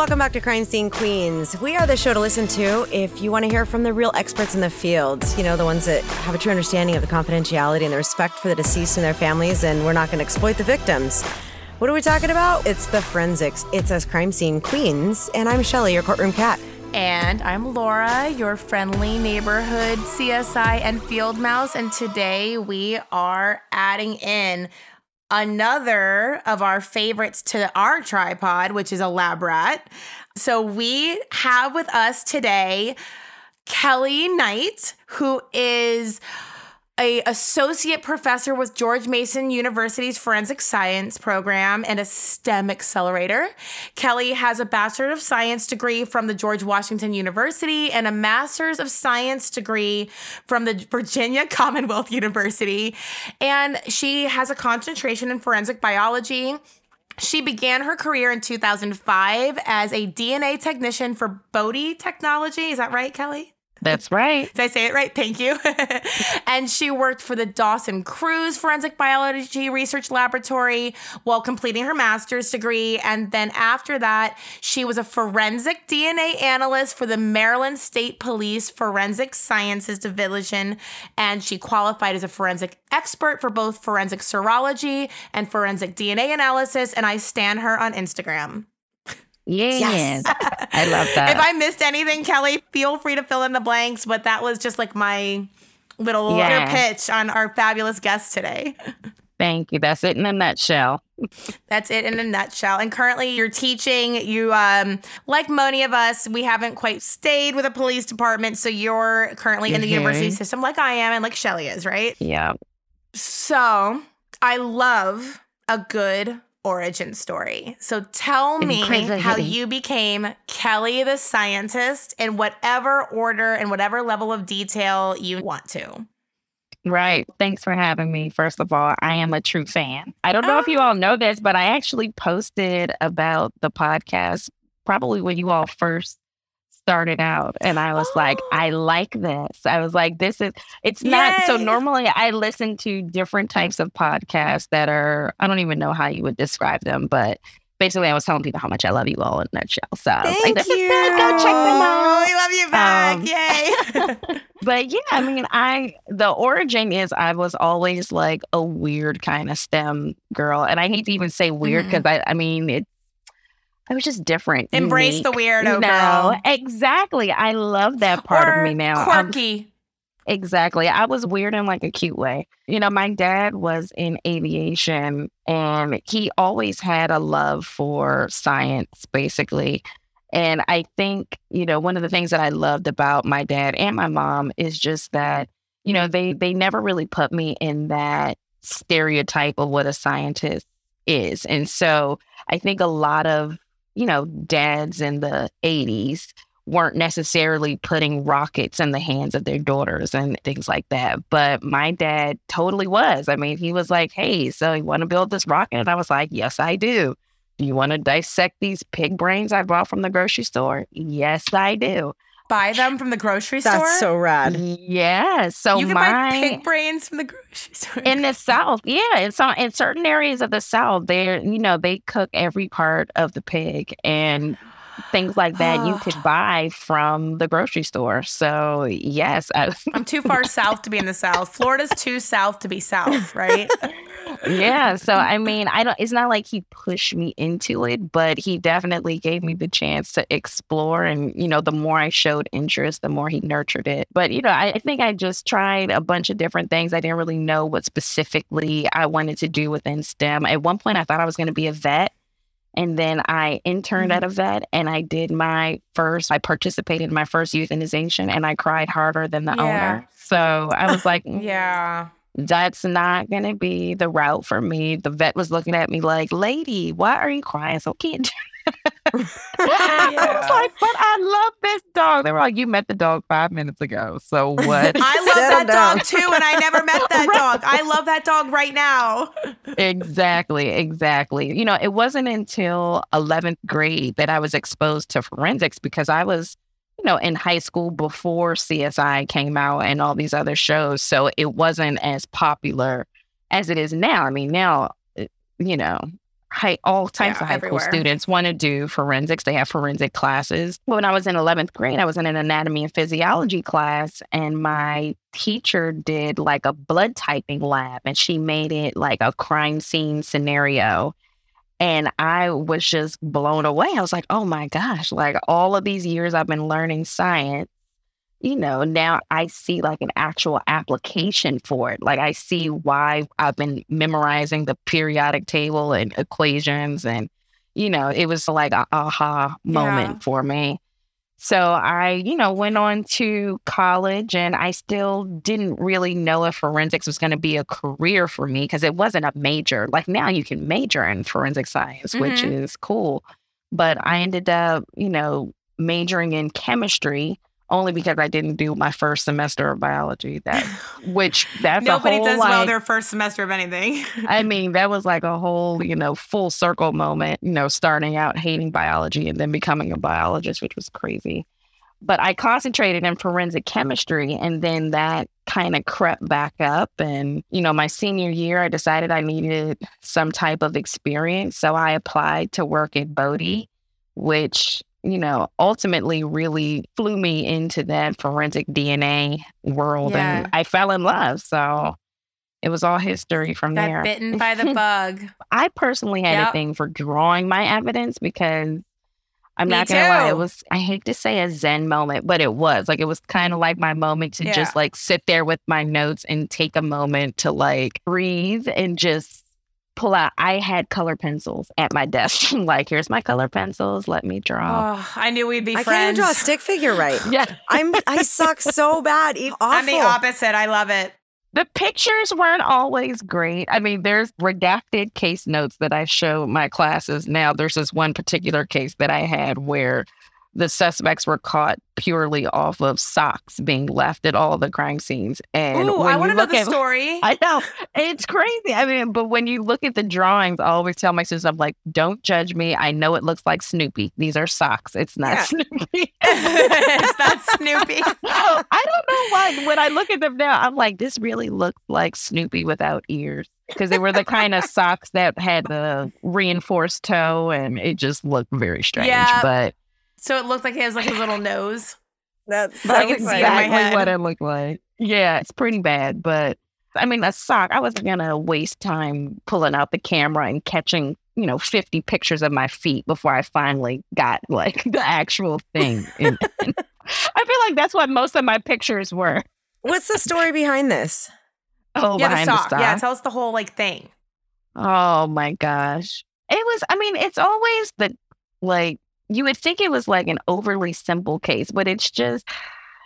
Welcome back to Crime Scene Queens. We are the show to listen to if you want to hear from the real experts in the field. You know, the ones that have a true understanding of the confidentiality and the respect for the deceased and their families, and we're not going to exploit the victims. What are we talking about? It's the forensics. It's us Crime Scene Queens, and I'm Shelly, your courtroom cat. And I'm Laura, your friendly neighborhood CSI and field mouse. And today we are adding in another of our favorites to our tripod, which is a lab rat. So we have with us today Kelly Knight, who is a associate professor with George Mason University's Forensic Science program and a STEM accelerator. Kelly has a Bachelor of Science degree from the George Washington University and a Master's of Science degree from the Virginia Commonwealth University. And she has a concentration in forensic biology. She began her career in 2005 as a DNA technician for Bode Technology. Is that right, Kelly? That's right. Did I say it right? Thank you. and she worked for the Dawson Cruz Forensic Biology Research Laboratory while completing her master's degree. And then after that, she was a forensic DNA analyst for the Maryland State Police Forensic Sciences Division. And she qualified as a forensic expert for both forensic serology and forensic DNA analysis. And I stand her on Instagram. Yes. yes. I love that. If I missed anything, Kelly, feel free to fill in the blanks, but that was just like my little yeah. pitch on our fabulous guest today. Thank you. That's it in a nutshell. That's it in a nutshell. And currently you're teaching, you um like many of us, we haven't quite stayed with a police department, so you're currently mm-hmm. in the university mm-hmm. system like I am and like Shelly is, right? Yeah. So, I love a good origin story. So tell me how you became Kelly the scientist in whatever order and whatever level of detail you want to. Right. Thanks for having me. First of all, I am a true fan. I don't know if you ah. all know this, but I actually posted about the podcast probably when you all first started out and I was oh. like, I like this. I was like, this is, it's Yay. not. So normally I listen to different types of podcasts that are, I don't even know how you would describe them, but basically I was telling people how much I love you all in a nutshell. So I was Thank like, you. go check them out. We love you back. Um, Yay. but yeah, I mean, I, the origin is I was always like a weird kind of STEM girl. And I hate to even say weird because mm-hmm. I, I mean, it, I was just different. Embrace unique. the weirdo. No, exactly. I love that part or of me now. Quirky. Um, exactly. I was weird in like a cute way. You know, my dad was in aviation and he always had a love for science, basically. And I think, you know, one of the things that I loved about my dad and my mom is just that, you know, they they never really put me in that stereotype of what a scientist is. And so I think a lot of you know, dads in the 80s weren't necessarily putting rockets in the hands of their daughters and things like that. But my dad totally was. I mean, he was like, hey, so you want to build this rocket? And I was like, yes, I do. Do you want to dissect these pig brains I bought from the grocery store? Yes, I do buy them from the grocery store? That's so rad. Yeah. So you can my, buy pig brains from the grocery store in the South. Yeah, in some in certain areas of the South, they're you know they cook every part of the pig and things like that you could buy from the grocery store. So yes, I, am too far south to be in the South. Florida's too south to be south, right? yeah. So I mean, I don't. It's not like he pushed me into it, but he definitely gave me the chance to explore. And you know, the more I showed interest, the more he nurtured it. But you know, I, I think I just tried a bunch of different things. I didn't really know what specifically I wanted to do within STEM. At one point, I thought I was going to be a vet. And then I interned mm-hmm. at a vet and I did my first, I participated in my first euthanization and I cried harder than the yeah. owner. So I was like, yeah that's not going to be the route for me. The vet was looking at me like, lady, why are you crying so kid? I was like, but I love this dog. They were like, you met the dog five minutes ago. So what? I love that down. dog too, and I never met that right. dog. I love that dog right now. exactly, exactly. You know, it wasn't until 11th grade that I was exposed to forensics because I was you know, in high school before CSI came out and all these other shows. So it wasn't as popular as it is now. I mean, now, eh, you know, high, all types Yeah, of high everywhere. school students want to do forensics. They have forensic classes. When I was in 11th grade, I was in an anatomy and physiology class, and my teacher did like a blood typing lab, and she made it like a crime scene scenario. And I was just blown away. I was like, oh my gosh, like all of these years I've been learning science, you know, now I see like an actual application for it. Like I see why I've been memorizing the periodic table and equations. And, you know, it was like a aha moment Yeah. for me. So I, you know, went on to college and I still didn't really know if forensics was going to be a career for me because it wasn't a major. Like now you can major in forensic science, which Mhm. is cool. But I ended up, you know, majoring in chemistry only because I didn't do my first semester of biology. That, which that's Nobody whole does like, well their first semester of anything. I mean, that was like a whole, you know, full circle moment, you know, starting out hating biology and then becoming a biologist, which was crazy. But I concentrated in forensic chemistry and then that kind of crept back up. And, you know, my senior year, I decided I needed some type of experience. So I applied to work at Bode, which, you know, ultimately really flew me into that forensic DNA world. Yeah. And I fell in love. So it was all history from Got there. bitten by the bug. I personally had a thing for drawing my evidence because I'm Me not gonna lie, it was I hate to say a zen moment, but it was like it was kind of like my moment to just like sit there with my notes and take a moment to like breathe and just pull out. I had color pencils at my desk. like, here's my color pencils. Let me draw. Oh, I knew we'd be I friends. can't even draw a stick figure right. Yeah. I'm I suck so bad. Awful. I'm the opposite. I love it. The pictures weren't always great. I mean, there's redacted case notes that I show my classes now. There's this one particular case that I had where the suspects were caught purely off of socks being left at all the crime scenes. And Ooh, I want to know the at, story. I know it's crazy. I mean, but when you look at the drawings, I always tell my students, I'm like, don't judge me. I know it looks like Snoopy. These are socks. It's not Yeah. Snoopy. it's not Snoopy. I don't know why. When I look at them now, I'm like, this really looks like Snoopy without ears because they were the kind of socks that had the reinforced toe, and it just looked very strange. Yeah. But So it looked like he has like his little nose. That's But I can see funny. it in my exactly head. what it looked like. Yeah, it's pretty bad. But I mean, a sock. I wasn't gonna waste time pulling out the camera and catching. You know, 50 pictures of my feet before I finally got like the actual thing. And- and I feel like that's what most of my pictures were. What's the story behind this? Oh, yeah, the behind sock. Yeah, sock. tell us the whole like thing. Oh my gosh. It was, I mean, it's always the like, you would think it was like an overly simple case, but it's just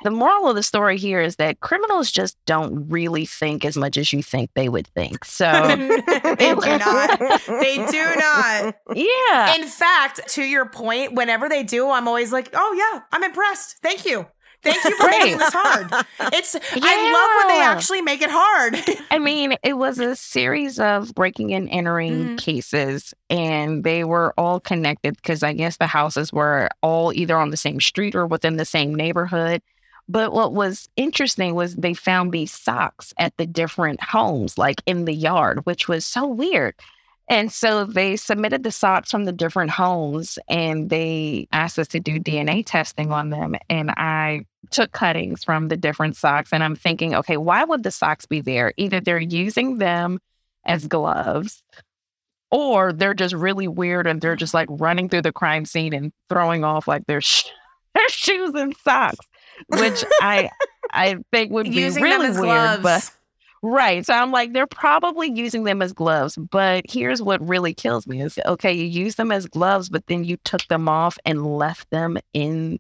the moral of the story here is that criminals just don't really think as much as you think they would think. So, they do not. They do not. yeah. In fact, to your point, whenever they do, I'm always like, "Oh yeah, I'm impressed. Thank you, thank you for making this hard." It's I love when they actually make it hard. I mean, it was a series of breaking and entering Mhm. cases, and they were all connected because I guess the houses were all either on the same street or within the same neighborhood. But what was interesting was they found these socks at the different homes, like in the yard, which was so weird. And so they submitted the socks from the different homes and they asked us to do DNA testing on them. And I took cuttings from the different socks and I'm thinking, okay, why would the socks be there? Either they're using them as gloves or they're just really weird and they're just like running through the crime scene and throwing off like their, sh- their shoes and socks, which I I think would be Using really them as weird. gloves. But Right. So I'm like, they're probably using them as gloves. But here's what really kills me is okay, you use them as gloves, but then you took them off and left them in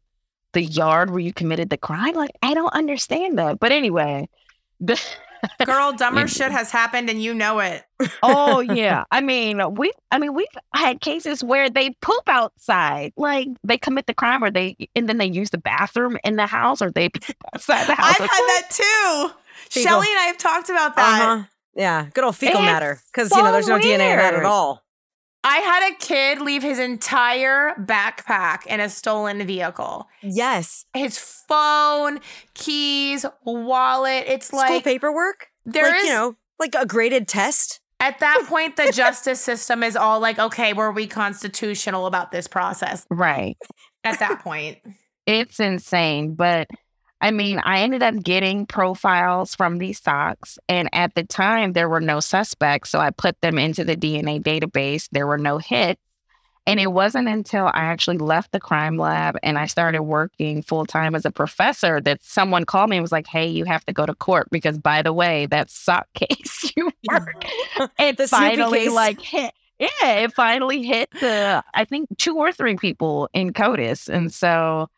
the yard where you committed the crime. Like, I don't understand that. But anyway. the- Girl, dumber shit has happened and you know it. oh yeah. I mean, we I mean, we've had cases where they poop outside. Like they commit the crime or they and then they use the bathroom in the house or they poop outside the house. I've had that too. Fecal. Shelly and I have talked about that. Uh-huh. Yeah, good old fecal It's matter. Because, you know, there's no DNA in that at all. I had a kid leave his entire backpack in a stolen vehicle. Yes. His phone, keys, wallet. It's School like paperwork? there like, is you know, like a graded test. At that point, the justice system is all like, okay, were we constitutional about this process? Right. At that point, it's insane. But I mean, I ended up getting profiles from these socks. And at the time, there were no suspects. So I put them into the DNA database. There were no hits. And it wasn't until I actually left the crime lab and I started working full time as a professor that someone called me and was like, Hey, you have to go to court because, by the way, that sock case you work, it The finally case. like hit. Yeah, it finally hit the, I think, two or three people in CODIS. And so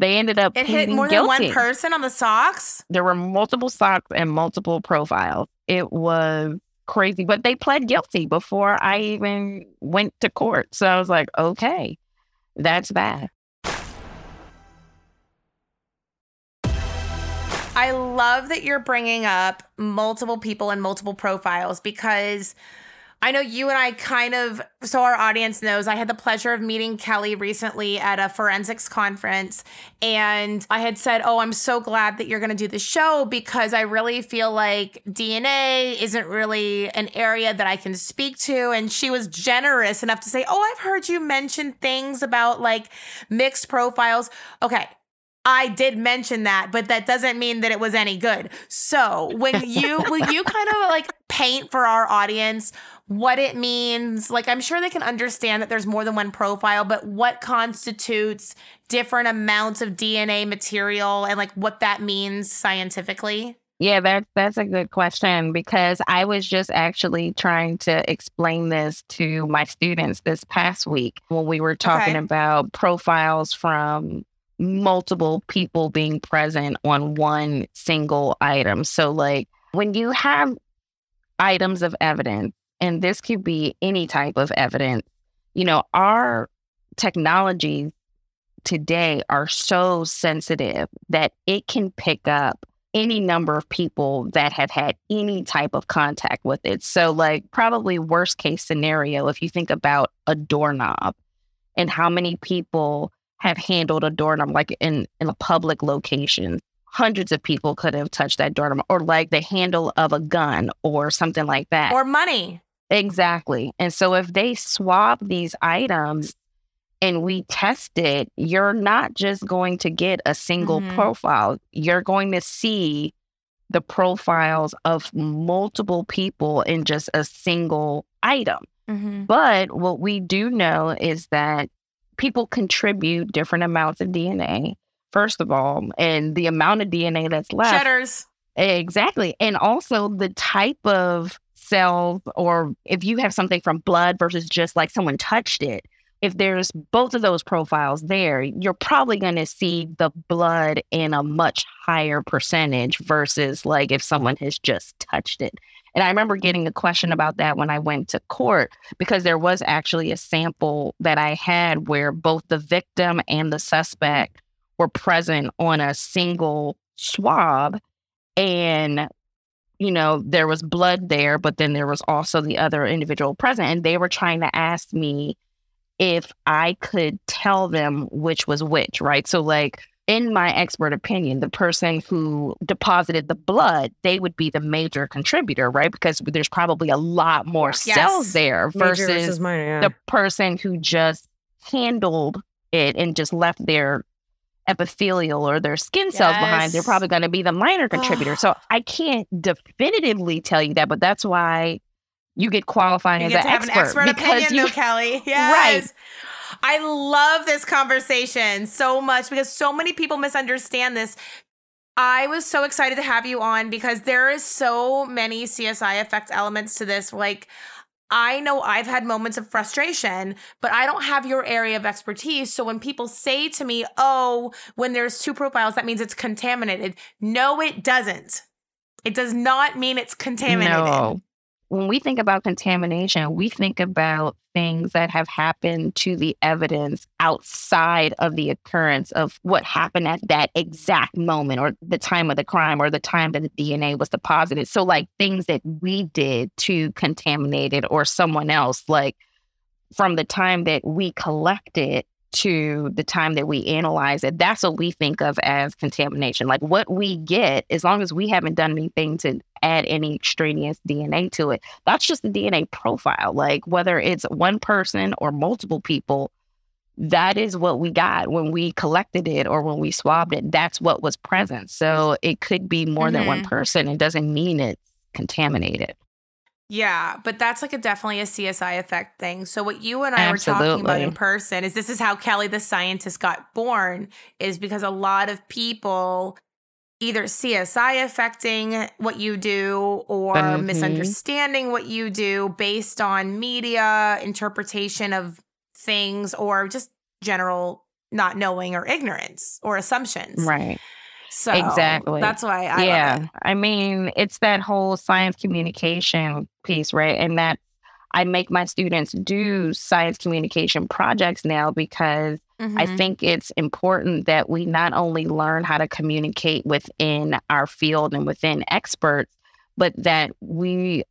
they ended up it hit more than one person on the socks. There were multiple socks and multiple profiles. It was crazy, but they pled guilty before I even went to court. So I was like, okay, that's bad. I love that you're bringing up multiple people and multiple profiles because I know you and I kind of, so our audience knows, I had the pleasure of meeting Kelly recently at a forensics conference. And I had said, Oh, I'm so glad that you're going to do the show because I really feel like DNA isn't really an area that I can speak to. And she was generous enough to say, Oh, I've heard you mention things about like mixed profiles. Okay. I did mention that, but that doesn't mean that it was any good. So, when you will you kind of like paint for our audience what it means? Like I'm sure they can understand that there's more than one profile, but what constitutes different amounts of DNA material and like what that means scientifically? Yeah, that that's a good question because I was just actually trying to explain this to my students this past week when we were talking Okay. about profiles from multiple people being present on one single item. So like when you have items of evidence and this could be any type of evidence, you know, our technologies today are so sensitive that it can pick up any number of people that have had any type of contact with it. So, like, probably worst case scenario, if you think about a doorknob and how many people have handled a doorknob, like in, in a public location, hundreds of people could have touched that doorknob, or like the handle of a gun or something like that. Or money. Exactly. And so if they swab these items and we test it, you're not just going to get a single Mhm. profile. You're going to see the profiles of multiple people in just a single item. Mm-hmm. But what we do know is that people contribute different amounts of DNA, first of all, and the amount of DNA that's left Shedders. Exactly. And also the type of cells, or if you have something from blood versus just like someone touched it, if there's both of those profiles there, you're probably going to see the blood in a much higher percentage versus like if someone has just touched it. And I remember getting a question about that when I went to court because there was actually a sample that I had where both the victim and the suspect were present on a single swab and you know there was blood there but then there was also the other individual present and they were trying to ask me if i could tell them which was which right so like in my expert opinion the person who deposited the blood they would be the major contributor right because there's probably a lot more Yes. cells there Major versus minor, yeah. the person who just handled it and just left their epithelial or their skin cells behind, they're probably going to be the minor contributor. so I can't definitively tell you that, but that's why you get qualifying You as get an to have expert, an expert because opinion, you though, Kelly. Yes. Right. I love this conversation so much because so many people misunderstand this. I was so excited to have you on because there is so many CSI effect elements to this. Like, I know I've had moments of frustration, but I don't have your area of expertise. So when people say to me, oh, when there's two profiles, that means it's contaminated. No, it doesn't. It does not mean it's contaminated. No. When we think about contamination, we think about things that have happened to the evidence outside of the occurrence of what happened at that exact moment or the time of the crime or the time that the DNA was deposited. So, like things that we did to contaminate it or someone else, like from the time that we collect it to the time that we analyze it, that's what we think of as contamination. Like what we get, as long as we haven't done anything to add any extraneous DNA to it, that's just the DNA profile. Like whether it's one person or multiple people, that is what we got when we collected it or when we swabbed it. That's what was present. So it could be more mm-hmm. than one mm-hmm. person. It doesn't mean it's contaminated. Yeah, but that's like a definitely a CSI effect thing. So what you and I Absolutely. were talking about in person is this is how Kelly the scientist got born is because a lot of people either CSI affecting what you do or mm-hmm. misunderstanding what you do based on media interpretation of things or just general not knowing or ignorance or assumptions. Right. So exactly. That's why I yeah. I mean, it's that whole science communication piece, right? And that I make my students do science communication projects now because mm-hmm. I think it's important that we not only learn how to communicate within our field and within experts, but that we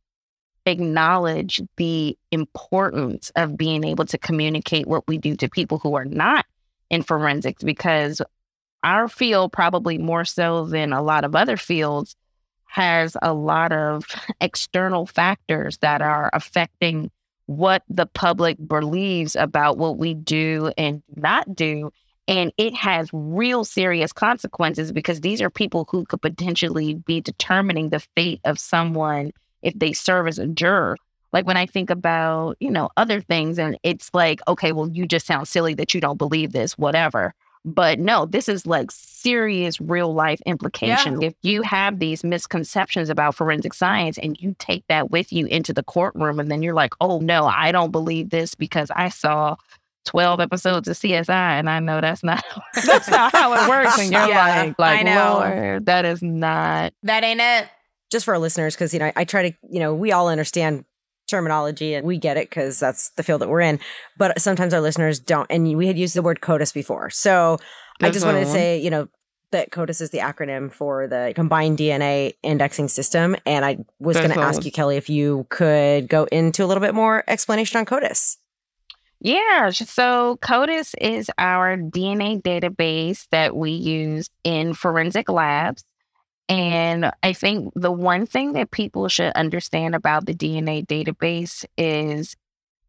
acknowledge the importance of being able to communicate what we do to people who are not in forensics because our field, probably more so than a lot of other fields, has a lot of external factors that are affecting what the public believes about what we do and not do. And it has real serious consequences because these are people who could potentially be determining the fate of someone if they serve as a juror. Like when I think about, you know, other things, and it's like, okay, well, you just sound silly that you don't believe this, whatever. But no, this is like serious real life implication. Yeah. If you have these misconceptions about forensic science and you take that with you into the courtroom and then you're like, oh no, I don't believe this because I saw 12 episodes of CSI and I know that's not that's not how it works. And you're yeah, like, like Lord, that is not that ain't it. Just for our listeners, because you know, I try to, you know, we all understand terminology and we get it because that's the field that we're in. But sometimes our listeners don't. And we had used the word CODIS before. So I just wanted to uh-huh. say, you know, that CODIS is the acronym for the Combined DNA Indexing System. And I was going to uh-huh. ask you, Kelly, if you could go into a little bit more explanation on CODIS. Yeah, so CODIS is our DNA database that we use in forensic labs. And I think the one thing that people should understand about the DNA database is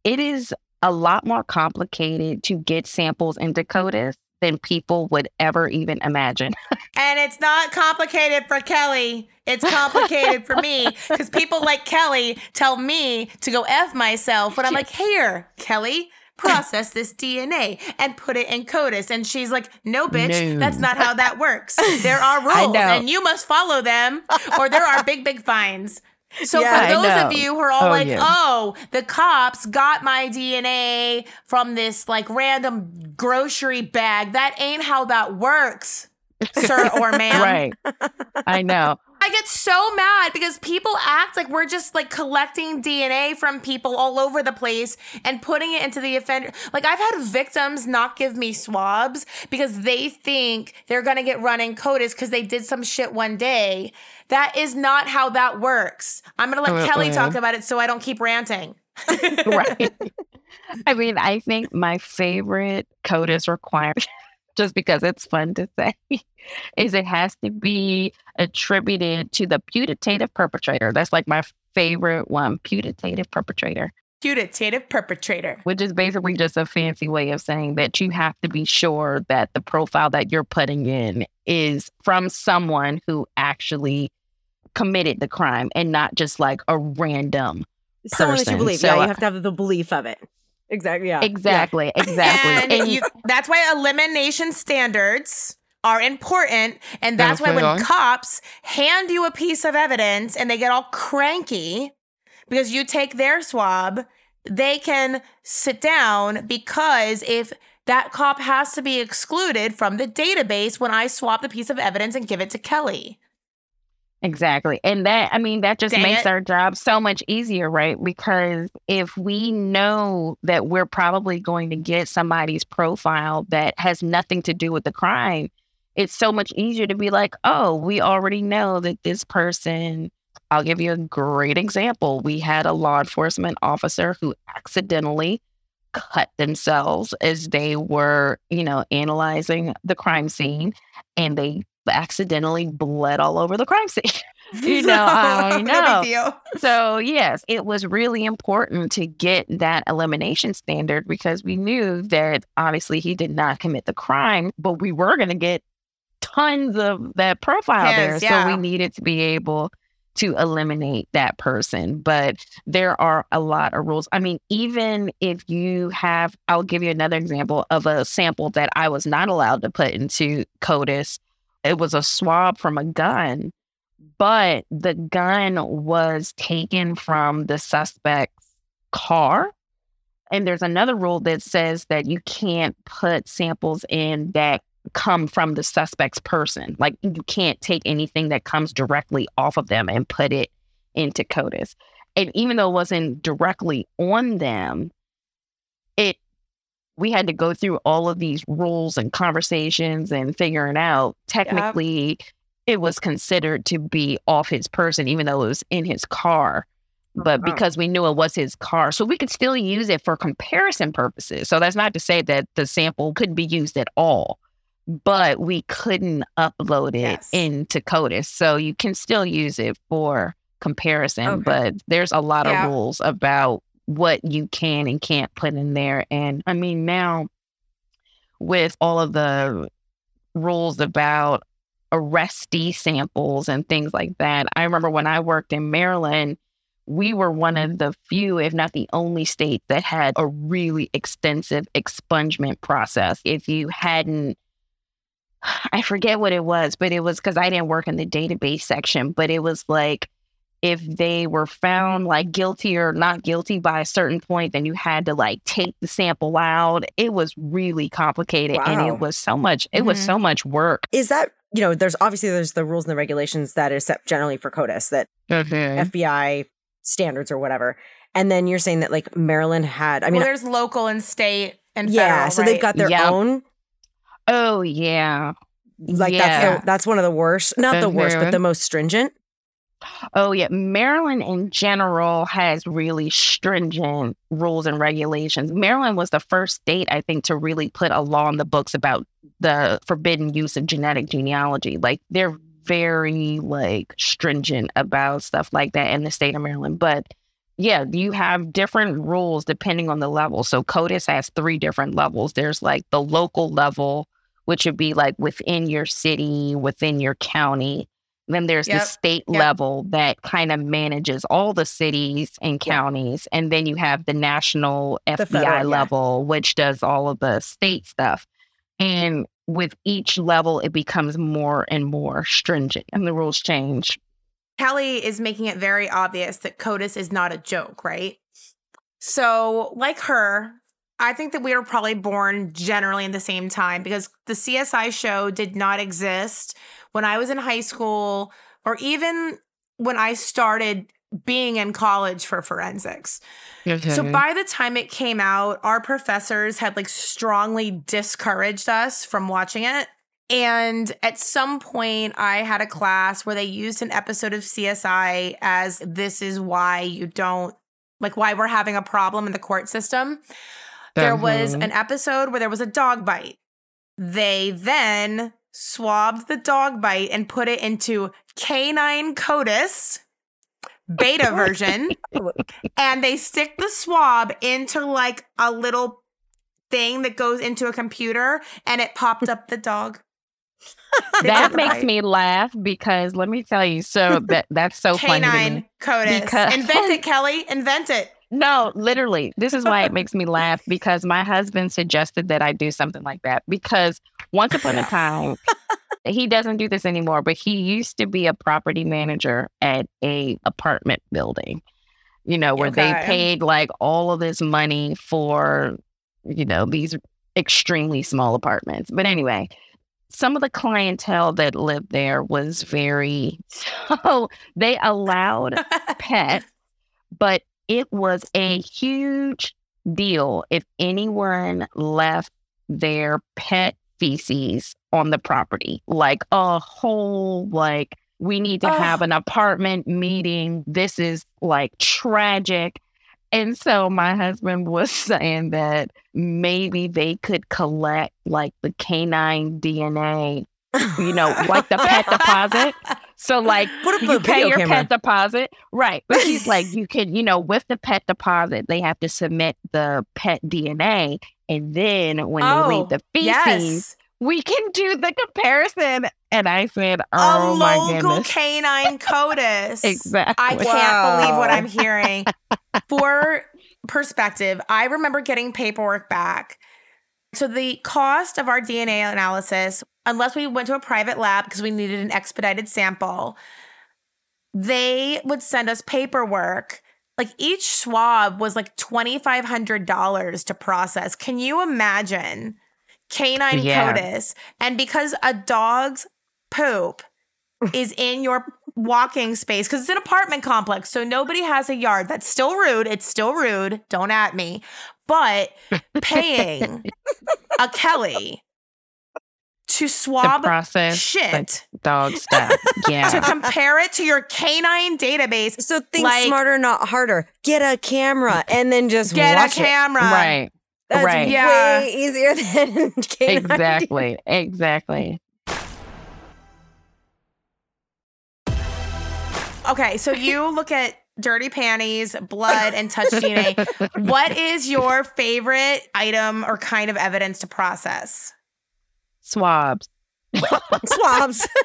it is a lot more complicated to get samples into CODIS than people would ever even imagine. and it's not complicated for Kelly. It's complicated for me because people like Kelly tell me to go F myself when I'm like, here, Kelly, process this DNA and put it in CODIS. And she's like, no, bitch, no. that's not how that works. There are rules and you must follow them or there are big, big fines. So yeah, for those of you who are all oh, like, yeah. oh, the cops got my DNA from this like random grocery bag, that ain't how that works, sir or ma'am. right. I know. I get so mad because people act like we're just like collecting DNA from people all over the place and putting it into the offender. Like I've had victims not give me swabs because they think they're gonna get run in CODIS because they did some shit one day. That is not how that works. I'm gonna let uh, Kelly uh, talk about it so I don't keep ranting. right. I mean, I think my favorite CODIS requirement just because it's fun to say, is it has to be attributed to the putative perpetrator. That's like my favorite one, putative perpetrator. Putative perpetrator. Which is basically just a fancy way of saying that you have to be sure that the profile that you're putting in is from someone who actually committed the crime and not just like a random someone person. that you believe. So, yeah, you have to have the belief of it. Exactly. Yeah. Exactly. Yeah. Exactly. And, and you, that's why elimination standards are important. And that's why when on. cops hand you a piece of evidence and they get all cranky because you take their swab, they can sit down because if that cop has to be excluded from the database when I swab the piece of evidence and give it to Kelly. Exactly. And that, I mean, that just Dang makes it. our job so much easier, right? Because if we know that we're probably going to get somebody's profile that has nothing to do with the crime, it's so much easier to be like, oh, we already know that this person. I'll give you a great example. We had a law enforcement officer who accidentally cut themselves as they were, you know, analyzing the crime scene and they accidentally bled all over the crime scene. you know, I know. so, yes, it was really important to get that elimination standard because we knew that obviously he did not commit the crime, but we were going to get tons of that profile yes, there. Yeah. So, we needed to be able to eliminate that person. But there are a lot of rules. I mean, even if you have, I'll give you another example of a sample that I was not allowed to put into CODIS. It was a swab from a gun, but the gun was taken from the suspect's car. And there's another rule that says that you can't put samples in that come from the suspect's person. Like you can't take anything that comes directly off of them and put it into CODIS. And even though it wasn't directly on them, it we had to go through all of these rules and conversations and figuring out technically it was considered to be off his person, even though it was in his car. But uh-huh. because we knew it was his car, so we could still use it for comparison purposes. So that's not to say that the sample couldn't be used at all but we couldn't upload it yes. into CODIS. So you can still use it for comparison, okay. but there's a lot yeah. of rules about what you can and can't put in there. And I mean, now with all of the rules about arrestee samples and things like that, I remember when I worked in Maryland, we were one mm-hmm. of the few, if not the only state that had a really extensive expungement process. If you hadn't I forget what it was, but it was because I didn't work in the database section, but it was like if they were found like guilty or not guilty by a certain point, then you had to like take the sample out. It was really complicated wow. and it was so much, it mm-hmm. was so much work. Is that, you know, there's obviously there's the rules and the regulations that is set generally for CODIS that FBI standards or whatever. And then you're saying that like Maryland had, I mean, well, there's local and state and yeah, federal, so right? they've got their yep. own Oh yeah. Like yeah. that's the, that's one of the worst. Not the worst, but the mm-hmm. most stringent. Oh yeah, Maryland in general has really stringent rules and regulations. Maryland was the first state I think to really put a law in the books about the forbidden use of genetic genealogy. Like they're very like stringent about stuff like that in the state of Maryland, but yeah, you have different rules depending on the level. So CODIS has three different levels. There's like the local level, which would be like within your city, within your county. Then there's yep. the state yep. level that kind of manages all the cities and counties. Yep. And then you have the national the FBI federal, level, yeah. which does all of the state stuff. And with each level, it becomes more and more stringent and the rules change. Kelly is making it very obvious that CODIS is not a joke, right? So, like her, I think that we were probably born generally in the same time because the CSI show did not exist when I was in high school or even when I started being in college for forensics. Okay. So by the time it came out, our professors had like strongly discouraged us from watching it. And at some point, I had a class where they used an episode of CSI as this is why you don't like why we're having a problem in the court system. There uh-huh. was an episode where there was a dog bite. They then swabbed the dog bite and put it into canine CODIS beta version. and they stick the swab into like a little thing that goes into a computer and it popped up the dog. that makes me laugh because let me tell you, so that that's so Canine funny. Canine CODIS. Because- Invent it, Kelly. Invent it. No, literally. This is why it makes me laugh because my husband suggested that I do something like that. Because once upon a time, he doesn't do this anymore, but he used to be a property manager at a apartment building, you know, where okay. they paid like all of this money for, you know, these extremely small apartments. But anyway, some of the clientele that lived there was very so they allowed pets, but it was a huge deal if anyone left their pet feces on the property, like a whole, like, we need to oh. have an apartment meeting. This is like tragic. And so my husband was saying that maybe they could collect like the canine DNA, you know, like the pet deposit. So like you pay your camera. pet deposit, right? But he's like, you can, you know, with the pet deposit, they have to submit the pet DNA, and then when oh, they leave the feces, yes. we can do the comparison. And I said, "Oh a my local canine CODIS." exactly. I can't wow. believe what I'm hearing. For perspective, I remember getting paperwork back. So the cost of our DNA analysis unless we went to a private lab because we needed an expedited sample, they would send us paperwork. Like each swab was like $2,500 to process. Can you imagine canine yeah. CODIS? And because a dog's poop is in your walking space, because it's an apartment complex, so nobody has a yard. That's still rude. It's still rude. Don't at me. But paying a Kelly to swab the process shit dog stuff. Yeah. to compare it to your canine database. So think like, smarter, not harder. Get a camera and then just get a camera. It. Right. That's right. Yeah. way easier than canine. Exactly. Exactly. Okay, so you look at dirty panties, blood, and touch DNA. what is your favorite item or kind of evidence to process? Swabs. swabs.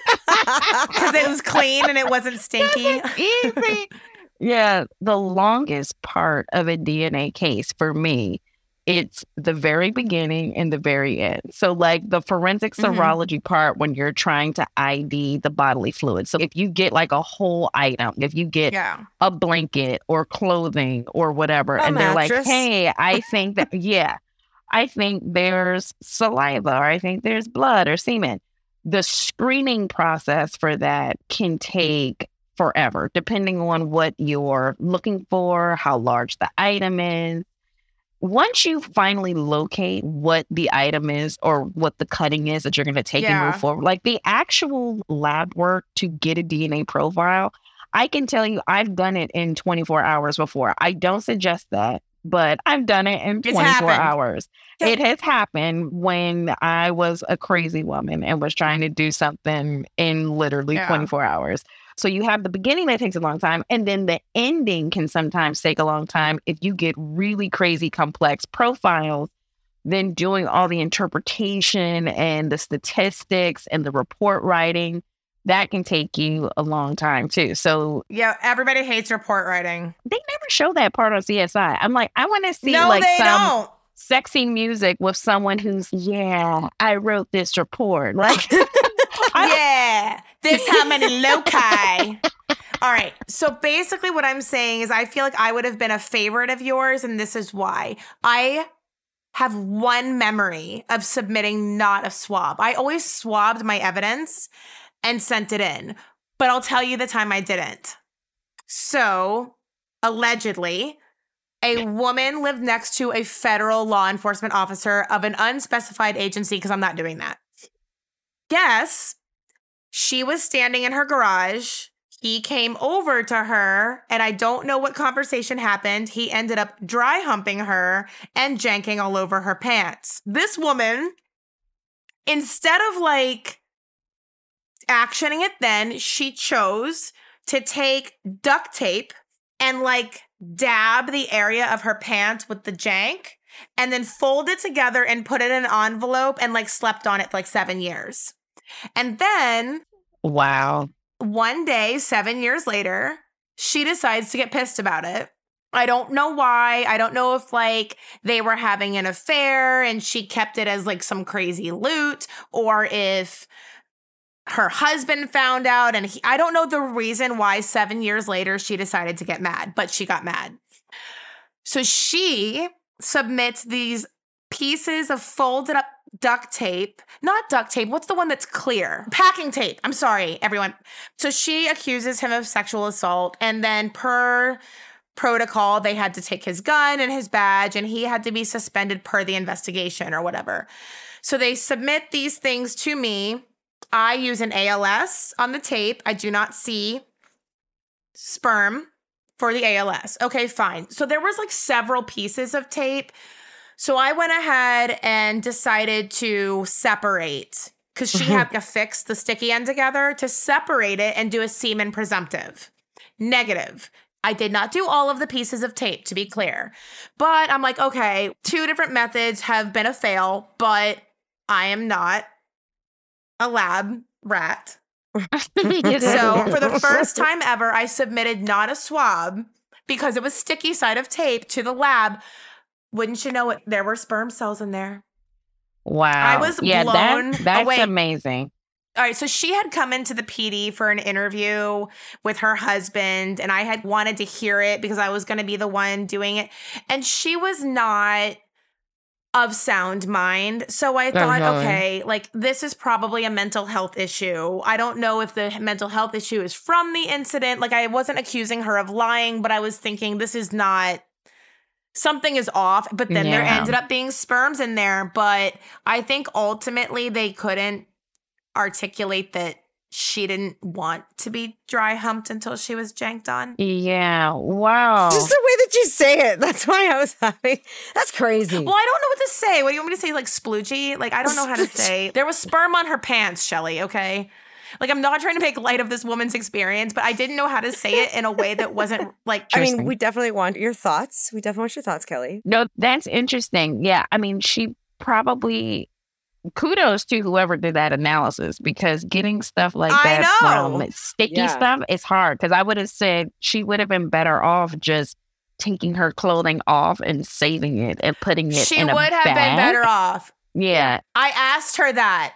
Because it was clean and it wasn't stinky. Easy. yeah. The longest part of a DNA case for me, it's the very beginning and the very end. So, like the forensic mm-hmm. serology mm-hmm. part when you're trying to ID the bodily fluid. So, if you get like a whole item, if you get yeah. a blanket or clothing or whatever, a and mattress. they're like, hey, I think that, yeah. I think there's saliva or I think there's blood or semen. The screening process for that can take forever, depending on what you're looking for, how large the item is. Once you finally locate what the item is or what the cutting is that you're going to take yeah. and move forward, like the actual lab work to get a DNA profile, I can tell you I've done it in 24 hours before. I don't suggest that but I've done it in 24 hours. Yeah. It has happened when I was a crazy woman and was trying to do something in literally yeah. 24 hours. So you have the beginning that takes a long time, and then the ending can sometimes take a long time if you get really crazy complex profiles. Then doing all the interpretation and the statistics and the report writing that can take you a long time too. So yeah, everybody hates report writing. They never show that part on CSI. I'm like, I want to see no, like some don't. sexy music with someone who's yeah, I wrote this report. Like yeah, this how many loci. All right. So basically, what I'm saying is, I feel like I would have been a favorite of yours, and this is why. I have one memory of submitting not a swab. I always swabbed my evidence and sent it in. But I'll tell you the time I didn't. So, allegedly, a woman lived next to a federal law enforcement officer of an unspecified agency because I'm not doing that. Yes, she was standing in her garage. He came over to her, and I don't know what conversation happened. He ended up dry humping her and janking all over her pants. This woman, instead of like actioning it then, she chose to take duct tape and like dab the area of her pants with the jank and then fold it together and put it in an envelope and like slept on it for like seven years. And then, wow. One day, seven years later, she decides to get pissed about it. I don't know why. I don't know if like they were having an affair and she kept it as like some crazy loot or if her husband found out and he, I don't know the reason why 7 years later she decided to get mad, but she got mad. So she submits these pieces of folded up duct tape, not duct tape, what's the one that's clear? Packing tape. I'm sorry, everyone. So she accuses him of sexual assault and then per protocol they had to take his gun and his badge and he had to be suspended per the investigation or whatever. So they submit these things to me I use an ALS on the tape. I do not see sperm for the ALS. Okay, fine. So there was like several pieces of tape. So I went ahead and decided to separate because she had to fix the sticky end together to separate it and do a semen presumptive. Negative. I did not do all of the pieces of tape, to be clear. But I'm like, okay, two different methods have been a fail, but I am not a lab rat. so for the first time ever, I submitted not a swab because it was sticky side of tape to the lab. Wouldn't you know it? There were sperm cells in there. Wow. I was yeah, blown that, that's away. amazing. All right, so she had come into the PD for an interview with her husband, and I had wanted to hear it because I was going to be the one doing it. And she was not of sound mind. So I thought, Uh-huh. okay, like this is probably a mental health issue. I don't know if the mental health issue is from the incident. Like I wasn't accusing her of lying, but I was thinking this is not something is off. But then there ended up being sperms in there. But I think ultimately they couldn't articulate that she didn't want to be dry humped until she was janked on. Yeah. Wow. Just the way that you say it. That's why I was happy. That's crazy. Well, I don't know what to say. What do you want me to say? Like sploogey? Like I don't know how to say. There was sperm on her pants, Shelly. Okay. Like I'm not trying to make light of this woman's experience, but I didn't know how to say it in a way that wasn't like. I mean, we definitely want your thoughts. We definitely want your thoughts, Kelly. No, that's interesting. Yeah. I mean, she probably kudos to whoever did that analysis because getting stuff like that from sticky Yeah. stuff is hard. Because I would have said she would have been better off just taking her clothing off and saving it and putting it She in a would have been better off. Yeah. I asked her that.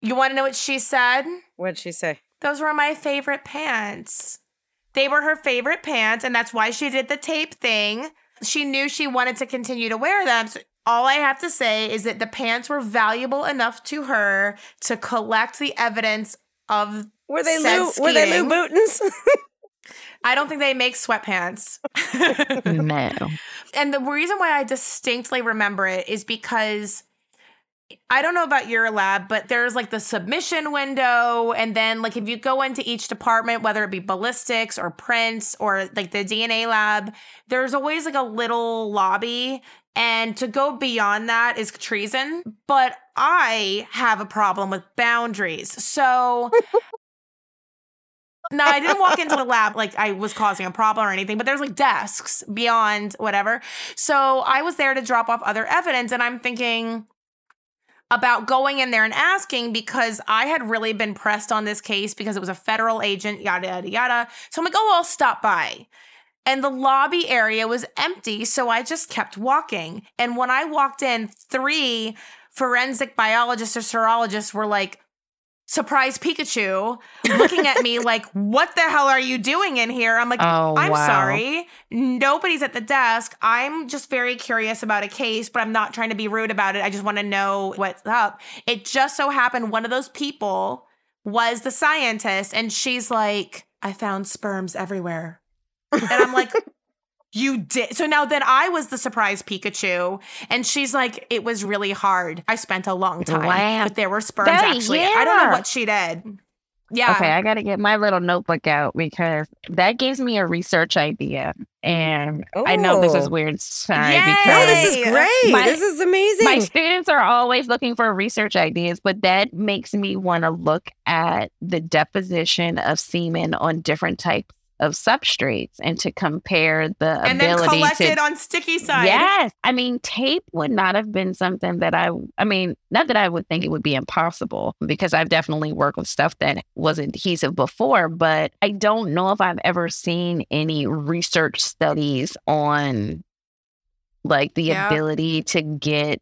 You want to know what she said? What'd she say? Those were my favorite pants. They were her favorite pants, and that's why she did the tape thing. She knew she wanted to continue to wear them. So all I have to say is that the pants were valuable enough to her to collect the evidence of. Were they Said Lou? Were they Lou skiing. Boutins? I don't think they make sweatpants. No. and the reason why I distinctly remember it is because I don't know about your lab, but there's like the submission window. And then, like, if you go into each department, whether it be ballistics or prints or like the DNA lab, there's always like a little lobby. And to go beyond that is treason. But I have a problem with boundaries. So. No, I didn't walk into the lab like I was causing a problem or anything, but there's like desks beyond whatever. So I was there to drop off other evidence, and I'm thinking about going in there and asking because I had really been pressed on this case because it was a federal agent, yada, yada, yada. So I'm like, oh, I'll stop by. And the lobby area was empty. So I just kept walking. And when I walked in, three forensic biologists or serologists were like, surprise Pikachu, looking at me like, what the hell are you doing in here? I'm like, Oh, I'm wow. sorry. Nobody's at the desk. I'm just very curious about a case, but I'm not trying to be rude about it. I just want to know what's up. It just so happened one of those people was the scientist, and she's like, I found sperms everywhere. And I'm like, you did. So now then I was the surprise Pikachu, and she's like, it was really hard. I spent a long time, Wow. but there were sperms That- actually. I don't know what she did. Yeah. Okay, I got to get my little notebook out because that gives me a research idea. And I know this is Oh. weird. Sorry, Yay! No, because oh, this is great. My- this is amazing. my students are always looking for research ideas, but that makes me want to look at the deposition of semen on different types of substrates and to compare the and then ability collect to it on sticky side. Yes. I mean, tape would not have been something that I, I mean, not that I would think it would be impossible because I've definitely worked with stuff that was adhesive before, but I don't know if I've ever seen any research studies on like the Yeah. ability to get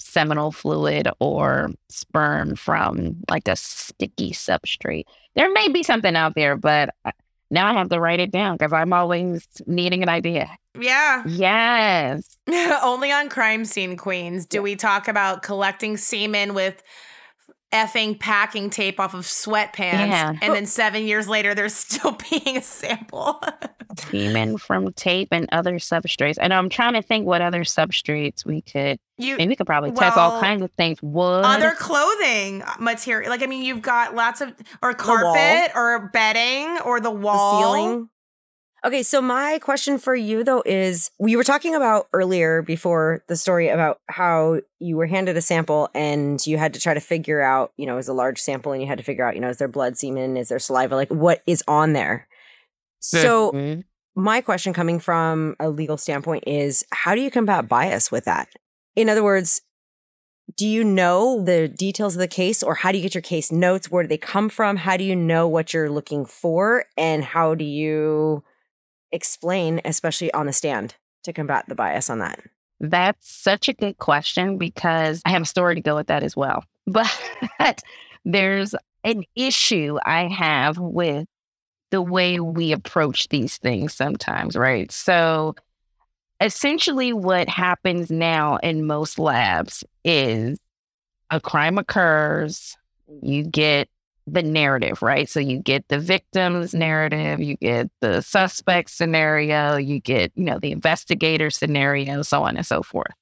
seminal fluid or sperm from like a sticky substrate. There may be something out there, but now I have to write it down because I'm always needing an idea. Yeah. Yes. Only on Crime Scene Queens do we talk about collecting semen with effing packing tape off of sweatpants. Yeah. And then seven years later, there's still being a sample. Semen from tape and other substrates. And I'm trying to think what other substrates we could. you Maybe we could probably test all kinds of things. Wood. other clothing material. Like, I mean, you've got lots of, or carpet or bedding or the the wall. ceiling. Okay, so my question for you though is we were talking about earlier before the story about how you were handed a sample and you had to try to figure out, you know, it was a large sample and you had to figure out, you know, is there blood, semen, is there saliva, like what is on there? So Mhm. my question coming from a legal standpoint is how do you combat bias with that? In other words, do you know the details of the case or how do you get your case notes? Where do they come from? How do you know what you're looking for? And how do you explain, especially on the stand, to combat the bias on that? That's such a good question because I have a story to go with that as well. But there's an issue I have with the way we approach these things sometimes, right? So essentially, what happens now in most labs is a crime occurs, you get the narrative, right? So you get the victim's narrative, you get the suspect scenario, you get, you know, the investigator scenario, so on and so forth.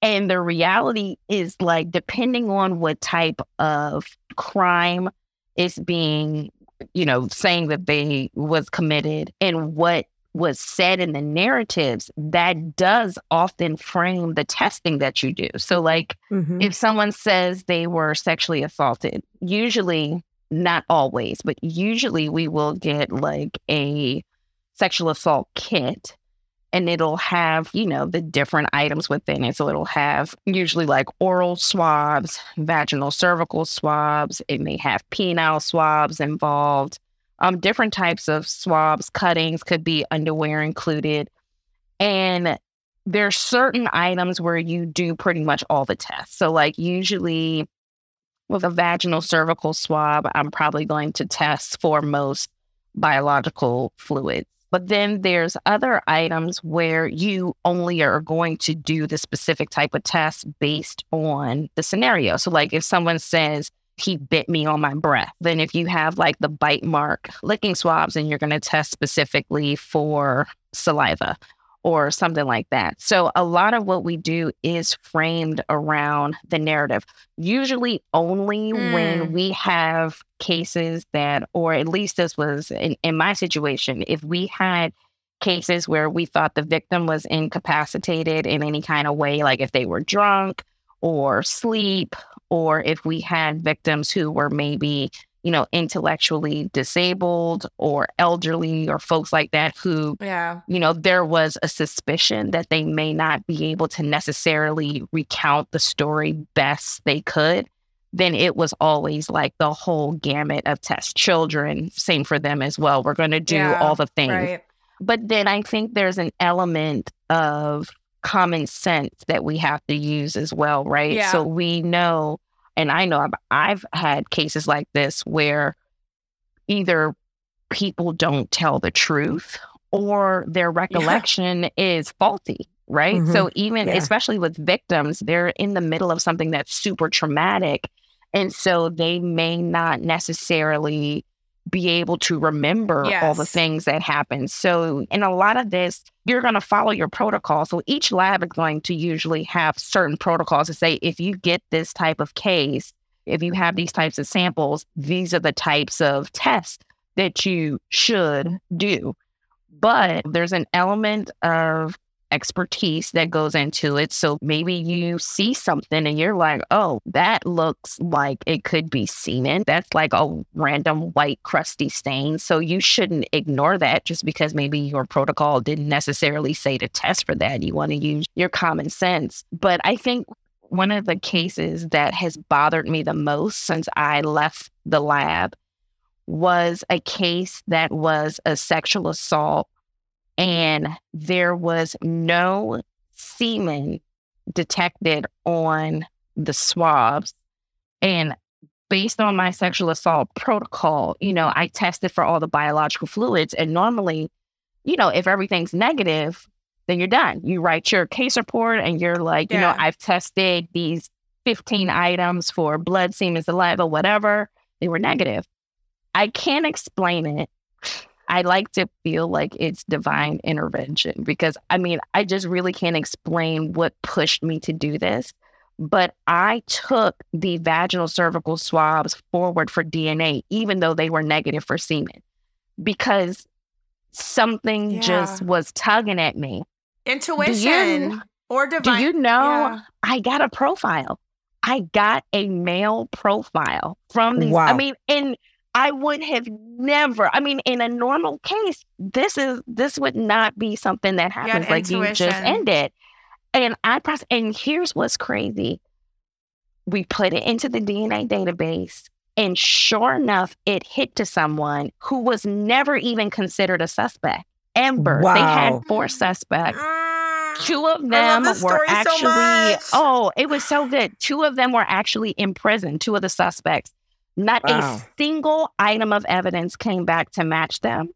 And the reality is like depending on what type of crime is being, you know, saying that they was committed and what was said in the narratives, that does often frame the testing that you do. So like Mm-hmm. if someone says they were sexually assaulted, usually, not always, but usually we will get like a sexual assault kit and it'll have, you know, the different items within it. So it'll have usually like oral swabs, vaginal cervical swabs, it may have penile swabs involved. Um, different types of swabs, cuttings could be underwear included. And there's certain items where you do pretty much all the tests. So, like, usually with a vaginal cervical swab, I'm probably going to test for most biological fluids. But then there's other items where you only are going to do the specific type of test based on the scenario. So, like, if someone says, he bit me on my breath. Then, if you have like the bite mark licking swabs, and you're going to test specifically for saliva or something like that. So a lot of what we do is framed around the narrative, usually only Mm. when we have cases that, or at least this was in, in my situation, if we had cases where we thought the victim was incapacitated in any kind of way, like if they were drunk or sleep, or if we had victims who were maybe you know, intellectually disabled or elderly or folks like that who Yeah. you know, there was a suspicion that they may not be able to necessarily recount the story best they could, then it was always like the whole gamut of test children, same for them as well. We're going to do Yeah, all the things. Right. But then I think there's an element of common sense that we have to use as well, right? Yeah. So we know, and I know I've, I've had cases like this where either people don't tell the truth or their recollection is faulty, right? Mhm. So even Yeah. especially with victims, they're in the middle of something that's super traumatic. And so they may not necessarily be able to remember all the things that happened. So, in a lot of this, you're going to follow your protocol. So, each lab is going to usually have certain protocols to say if you get this type of case, if you have these types of samples, these are the types of tests that you should do. But there's an element of expertise that goes into it. So maybe you see something and you're like, oh, that looks like it could be semen. That's like a random white crusty stain. So you shouldn't ignore that just because maybe your protocol didn't necessarily say to test for that. You want to use your common sense. But I think one of the cases that has bothered me the most since I left the lab was a case that was a sexual assault and there was no semen detected on the swabs. And based on my sexual assault protocol, you know, I tested for all the biological fluids. And normally, you know, if everything's negative, then you're done. You write your case report and you're like, you know, I've tested these 15 items for blood, semen, saliva, whatever. They were negative. I can't explain it. I like to feel like it's divine intervention because I mean, I just really can't explain what pushed me to do this. But I took the vaginal cervical swabs forward for DNA, even though they were negative for semen, because something Yeah. just was tugging at me. Intuition or divine. Do you know Yeah. I got a profile? I got a male profile from these. Wow. I mean, and I would have never. I mean, in a normal case, this is this would not be something that had happens like you just ended. And I press. And here's what's crazy: we put it into the DNA database, and sure enough, it hit to someone who was never even considered a suspect. Amber. They had four suspects. Mm. Two of them were story so actually, oh, it was so good. Two of them were actually in prison, two of the suspects. Not Wow. a single item of evidence came back to match them.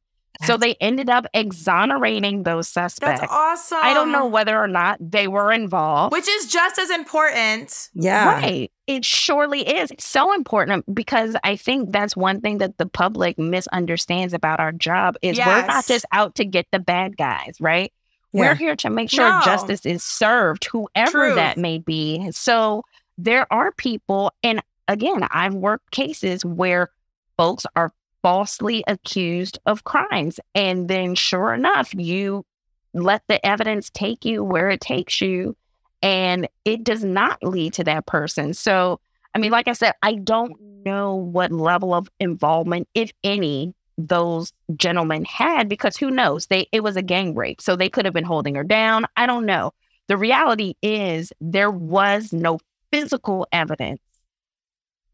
So they ended up exonerating those suspects. That's awesome. I don't know whether or not they were involved. Which is just as important. Yeah. Right. It surely is. It's so important because I think that's one thing that the public misunderstands about our job is we're not just out to get the bad guys, right? Yeah. We're here to make sure No. justice is served, whoever Truth. that may be. So there are people, and again, I've worked cases where folks are falsely accused of crimes. And then, sure enough, you let the evidence take you where it takes you, and it does not lead to that person. So, I mean, like I said, I don't know what level of involvement, if any, those gentlemen had because who knows? They it was a gang rape. So they could have been holding her down. I don't know. The reality is there was no physical evidence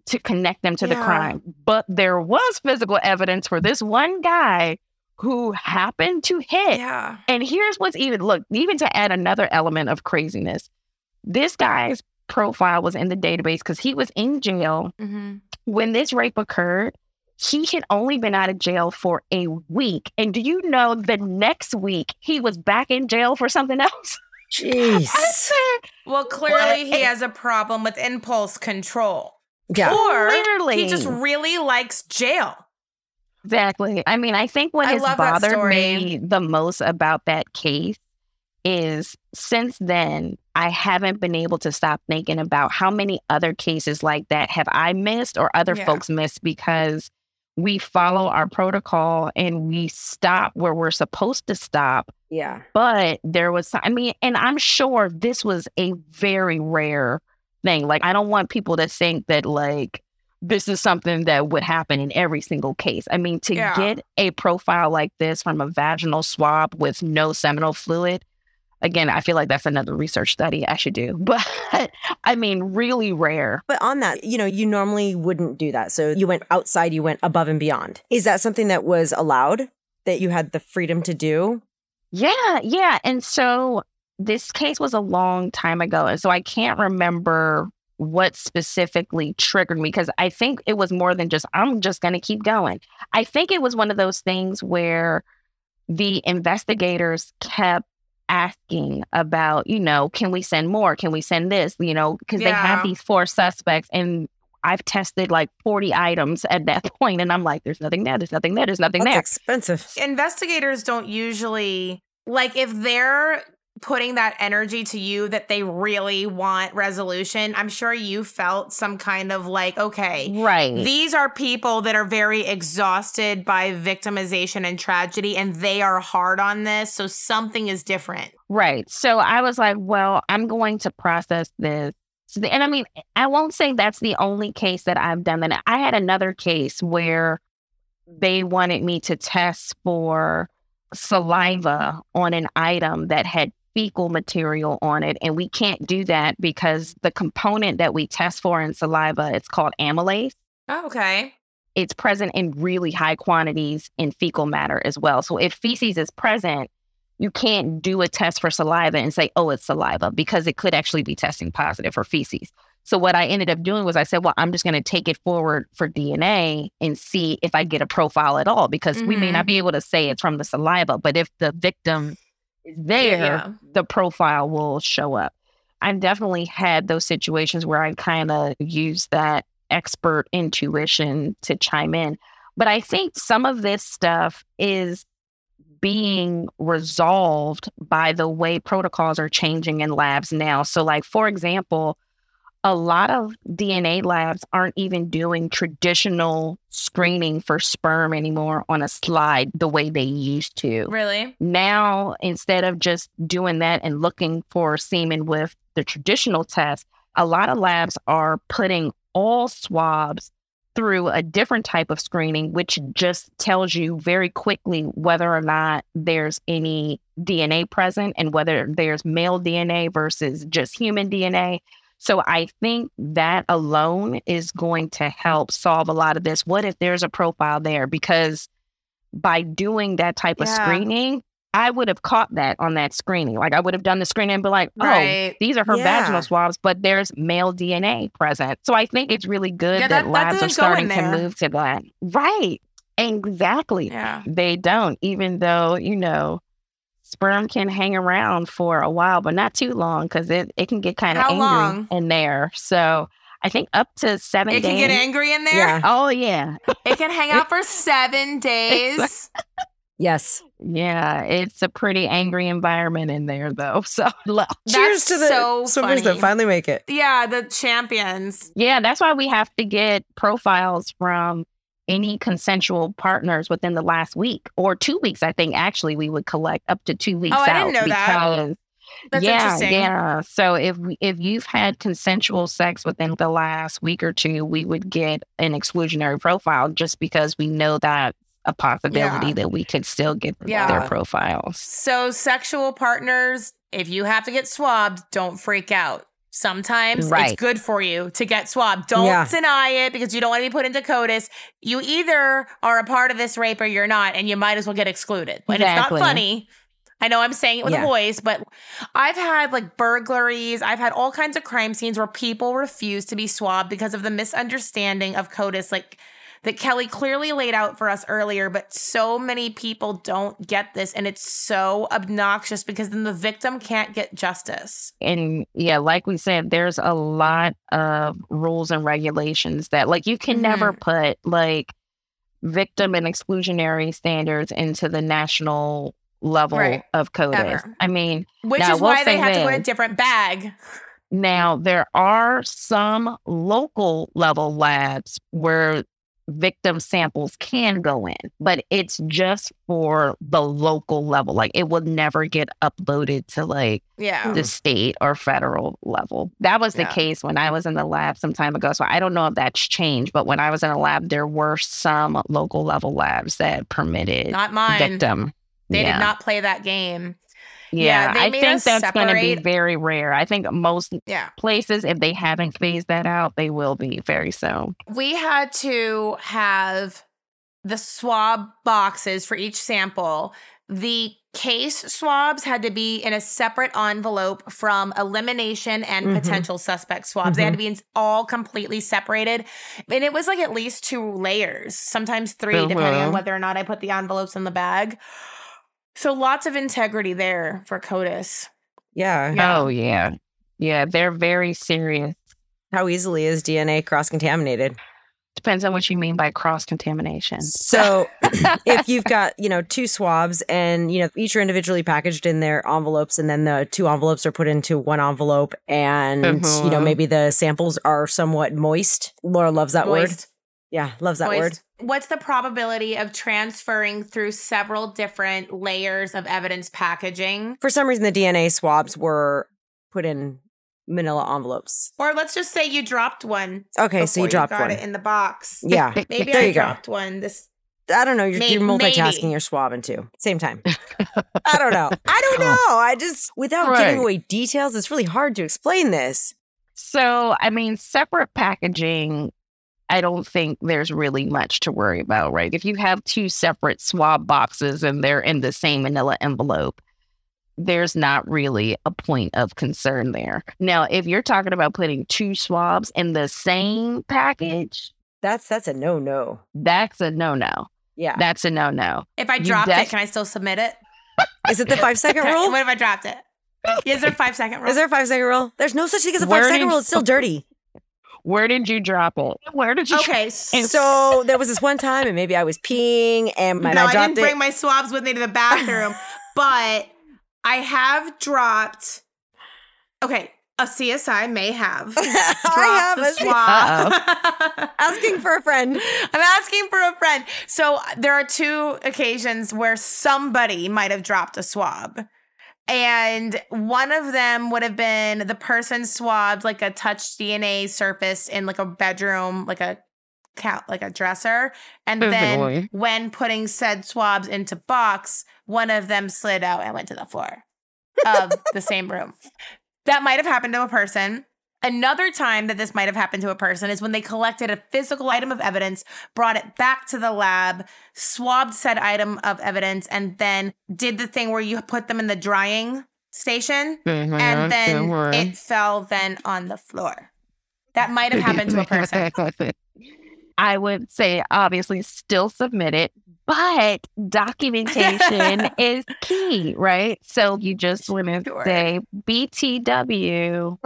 to connect them to the crime. But there was physical evidence for this one guy who happened to hit. Yeah. And here's what's even look, even to add another element of craziness. This guy's profile was in the database because he was in jail hmm when this rape occurred. He had only been out of jail for a week. And do you know the next week he was back in jail for something else? Jeez. said, Well, clearly he has a problem with impulse control. Yeah. Or Literally. he just really likes jail. Exactly. I mean, I think what I has bothered me the most about that case is since then, I haven't been able to stop thinking about how many other cases like that have I missed or other Yeah. folks missed because we follow our protocol and we stop where we're supposed to stop. Yeah. But there was, I mean, and I'm sure this was a very rare thing. Like, I don't want people to think that, like, this is something that would happen in every single case. I mean, to Yeah. get a profile like this from a vaginal swab with no seminal fluid, again, I feel like that's another research study I should do. But I mean, really rare. But on that, you know, you normally wouldn't do that. So you went outside, you went above and beyond. Is that something that was allowed that you had the freedom to do? Yeah, yeah. And so this case was a long time ago. And so I can't remember what specifically triggered me because I think it was more than just, I'm just going to keep going. I think it was one of those things where the investigators kept asking about, you know, can we send more? Can we send this? You know, because they Yeah. have these four suspects and I've tested like 40 items at that point, and I'm like, there's nothing there, there's nothing there, there's nothing That's there. expensive. Investigators don't usually like if they're putting that energy to you that they really want resolution. I'm sure you felt some kind of like, okay, Right. These are people that are very exhausted by victimization and tragedy, and they are hard on this. So something is different. Right. So I was like, well, I'm going to process this. And I mean, I won't say that's the only case that I've done that. I had another case where they wanted me to test for saliva on an item that had fecal material on it. And we can't do that because the component that we test for in saliva, it's called amylase Oh, okay. it's present in really high quantities in fecal matter as well. So if feces is present, you can't do a test for saliva and say, oh, it's saliva because it could actually be testing positive for feces. So what I ended up doing was I said, well, I'm just going to take it forward for DNA and see if I get a profile at all because we may not mm-hmm. be able to say it's from the saliva, but if the victim is there, Yeah. the profile will show up. I've definitely had those situations where I kind of use that expert intuition to chime in. But I think some of this stuff is being resolved by the way protocols are changing in labs now. So, like, for example, a lot of DNA labs aren't even doing traditional screening for sperm anymore on a slide the way they used to. Really? Now, instead of just doing that and looking for semen with the traditional test, a lot of labs are putting all swabs through a different type of screening, which just tells you very quickly whether or not there's any DNA present and whether there's male DNA versus just human DNA. So I think that alone is going to help solve a lot of this. What if there's a profile there? Because by doing that type of screening, I would have caught that on that screening. Like I would have done the screening and be like, oh, Right. these are her Yeah. vaginal swabs, but there's male DNA present. So I think it's really good Yeah, that, that- that labs are doesn't go in starting to move to that. Right. Exactly. Yeah. They don't, even though, you know, sperm can hang around for a while, but not too long because it, it can get kind of angry long? in there. So I think up to seven It days. can get angry in there. Yeah. Oh, yeah. It can hang out for seven days. Yes. Yeah. It's a pretty angry environment in there, though. So, lo- Cheers to the so swimmers funny. that finally make it. Yeah, the champions. yeah, that's why we have to get profiles from any consensual partners within the last week or two weeks. I think actually we would collect up to two weeks Oh, I didn't know that. That's yeah, interesting. Yeah. So if we- if you've had consensual sex within the last week or two, we would get an exclusionary profile just because we know that a possibility Yeah. that we could still get Yeah. their profiles. So, sexual partners, if you have to get swabbed, don't freak out. Sometimes it's good for you to get swabbed. Don't Yeah. deny it because you don't want to be put into CODIS. You either are a part of this rape or you're not, and you might as well get excluded. And Exactly. it's not funny. I know I'm saying it with Yeah. a voice, but I've had like burglaries. I've had all kinds of crime scenes where people refuse to be swabbed because of the misunderstanding of CODIS. Like, that Kelly clearly laid out for us earlier, but so many people don't get this. And it's so obnoxious because then the victim can't get justice. And yeah, like we said, there's a lot of rules and regulations that like you can never mm-hmm. put like victim and exclusionary standards into the national level Right. of. Ever. I mean, Which Now, is we'll why they have to go in a different bag. Now, there are some local level labs where victim samples can go in, but it's just for the local level. Like it will never get uploaded to like Yeah. the state or federal level. That was the Yeah. case when I was in the lab some time ago. So I don't know if that's changed, but when I was in a lab, there were some local level labs that permitted Not mine. victim. They yeah. did not play that game. Yeah, Yeah, I think that's going to be very rare. I think most Yeah. places, if they haven't phased that out, they will be very soon. We had to have the swab boxes for each sample. The case swabs had to be in a separate envelope from elimination and Mhm. potential suspect swabs. They had to be in all completely separated. And it was like at least two layers, sometimes 3 depending on Mhm. whether or not I put the envelopes in the bag. So lots of integrity there for CODIS. Yeah. Yeah. Oh, yeah. Yeah, they're very serious. How easily is DNA cross contaminated? Depends on what you mean by cross contamination. So if you've got, you know, two swabs and, you know, each are individually packaged in their envelopes and then the two envelopes are put into one envelope and, you know, Mhm. maybe the samples are somewhat moist. Laura loves that word. Moist. Yeah, loves that Moist. word. What's the probability of transferring through several different layers of evidence packaging? For some reason, the DNA swabs were put in manila envelopes. Or let's just say you dropped one. Okay, so you before dropped got one. it in the box. Yeah. Maybe There I you go. dropped one. This I don't know. You're, May- you're multitasking. maybe. You're swabbing too. Same time. I don't know. I don't oh. know. I just, without Right. giving away details, it's really hard to explain this. So, I mean, separate packaging, I don't think there's really much to worry about, right? If you have two separate swab boxes and they're in the same manila envelope, there's not really a point of concern there. Now, if you're talking about putting two swabs in the same package, That's that's a no no. that's a no no. Yeah. That's a no no. if I dropped def- it, can I still submit it? Is it the five second rule? what if I dropped it? Is there a five second rule? Is there a five second rule? There's no such thing as a Where five second did- rule. It's still dirty. Where did you drop it? Where did you okay, And So there was this one time, and maybe I was peeing, and my, no, I I, didn't it. bring my swabs with me to the bathroom, but I have dropped. Okay, A CSI may have. I dropped have the a- swab. Asking for a friend. I'm asking for a friend. So there are two occasions where somebody might have dropped a swab. And one of them would have been the person swabbed like a touch DNA surface in like a bedroom, like a cat, like a dresser. And oh, then when putting said swabs into box, one of them slid out and went to the floor of the same room. That might have happened to a person. Another time that this might have happened to a person is when they collected a physical item of evidence, brought it back to the lab, swabbed said item of evidence, and then did the thing where you put them in the drying station Mm-hmm. and then it fell then on the floor. That might have happened to a person. I would say obviously still submit it, but documentation is key, right? So you just want to Sure. say BTW.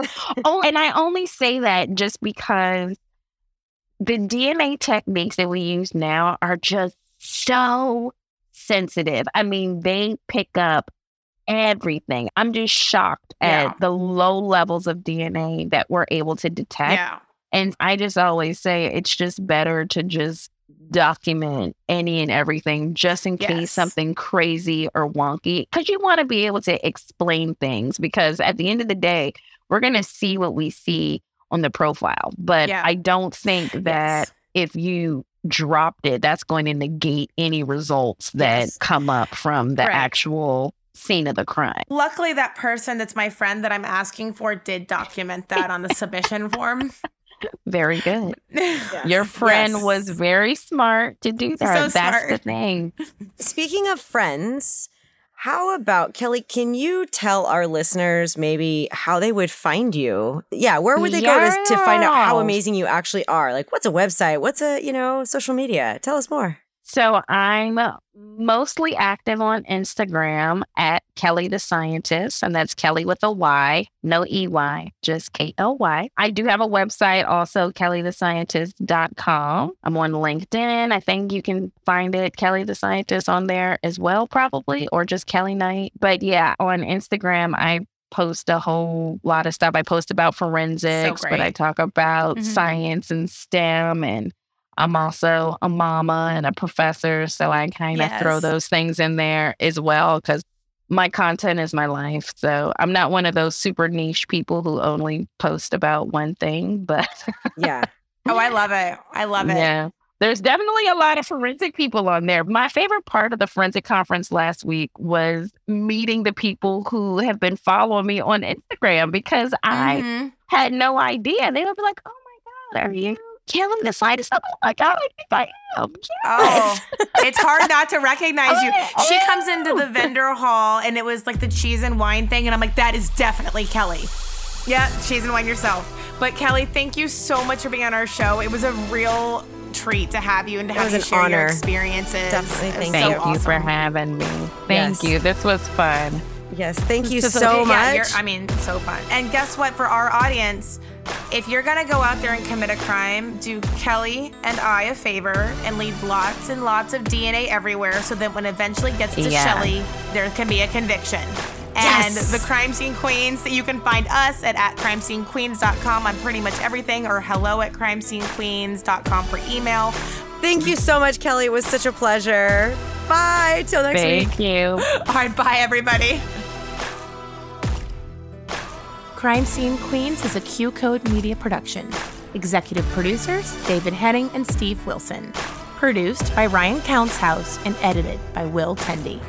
oh, and I only say that just because the DNA techniques that we use now are just so sensitive. I mean, they pick up everything. I'm just shocked Yeah. at the low levels of DNA that we're able to detect. Yeah. And I just always say it's just better to just document any and everything just in case Yes. something crazy or wonky. Because you want to be able to explain things. Because at the end of the day, we're going to see what we see on the profile. But Yeah. I don't think that Yes. if you dropped it, that's going to negate any results that Yes. come up from the Right. actual scene of the crime. Luckily, that person that's my friend that I'm asking for did document that on the submission form. Very good. Your friend Yes. was very smart to do that. So That's the thing. Speaking of friends, how about Kelly? Can you tell our listeners maybe how they would find you? Yeah, where would they go to, to find out how amazing you actually are? Like, what's a website? What's a you know social media? Tell us more. So I'm mostly active on Instagram at Kelly the Scientist, and that's Kelly with a Y, no EY, just K L Y. I do have a website also, kellythescientist.com. I'm on LinkedIn. I think you can find it, Kelly the Scientist, on there as well, probably, or just Kelly Knight. But yeah, on Instagram, I post a whole lot of stuff. I post about forensics, but I talk about Mhm. science and STEM and I'm also a mama and a professor, so I kind of throw those things in there as well because my content is my life. So I'm not one of those super niche people who only post about one thing, but Yeah, Oh, I love it. I love it. yeah. There's definitely a lot of forensic people on there. My favorite part of the forensic conference last week was meeting the people who have been following me on Instagram because I Mhm. had no idea. They would be like, "Oh my god, are you Kelly the Scientist?" I'm like, "Oh, I think I am." Oh, it's hard not to recognize you. Oh, She comes into the vendor hall and it was like the cheese and wine thing. And I'm like, that is definitely Kelly. Yeah, cheese and wine yourself. But Kelly, thank you so much for being on our show. It was a real treat to have you and to It have was you an share your honor. experiences. Definitely, It was thank so Thank you. you for having me. Thank Yes. you. This was fun. yes. Thank you Just a- so Yeah, you're- I mean, so fun. And guess what? For our audience, if you're gonna go out there and commit a crime, do Kelly and I a favor and leave lots and lots of DNA everywhere, so that when it eventually gets to Yeah. Shelly, there can be a conviction. And Yes. the Crime Scene Queens, you can find us at, at crimescenequeens.com on pretty much everything, or hello at crimescenequeens.com for email. Thank you so much, Kelly. It was such a pleasure. Bye. Till next week. Thank you. All right, bye everybody. Crime Scene Queens is a QCODE Media production. Executive producers David Henning and Steve Wilson. Produced by Ryan Counts House and edited by Will Tendy.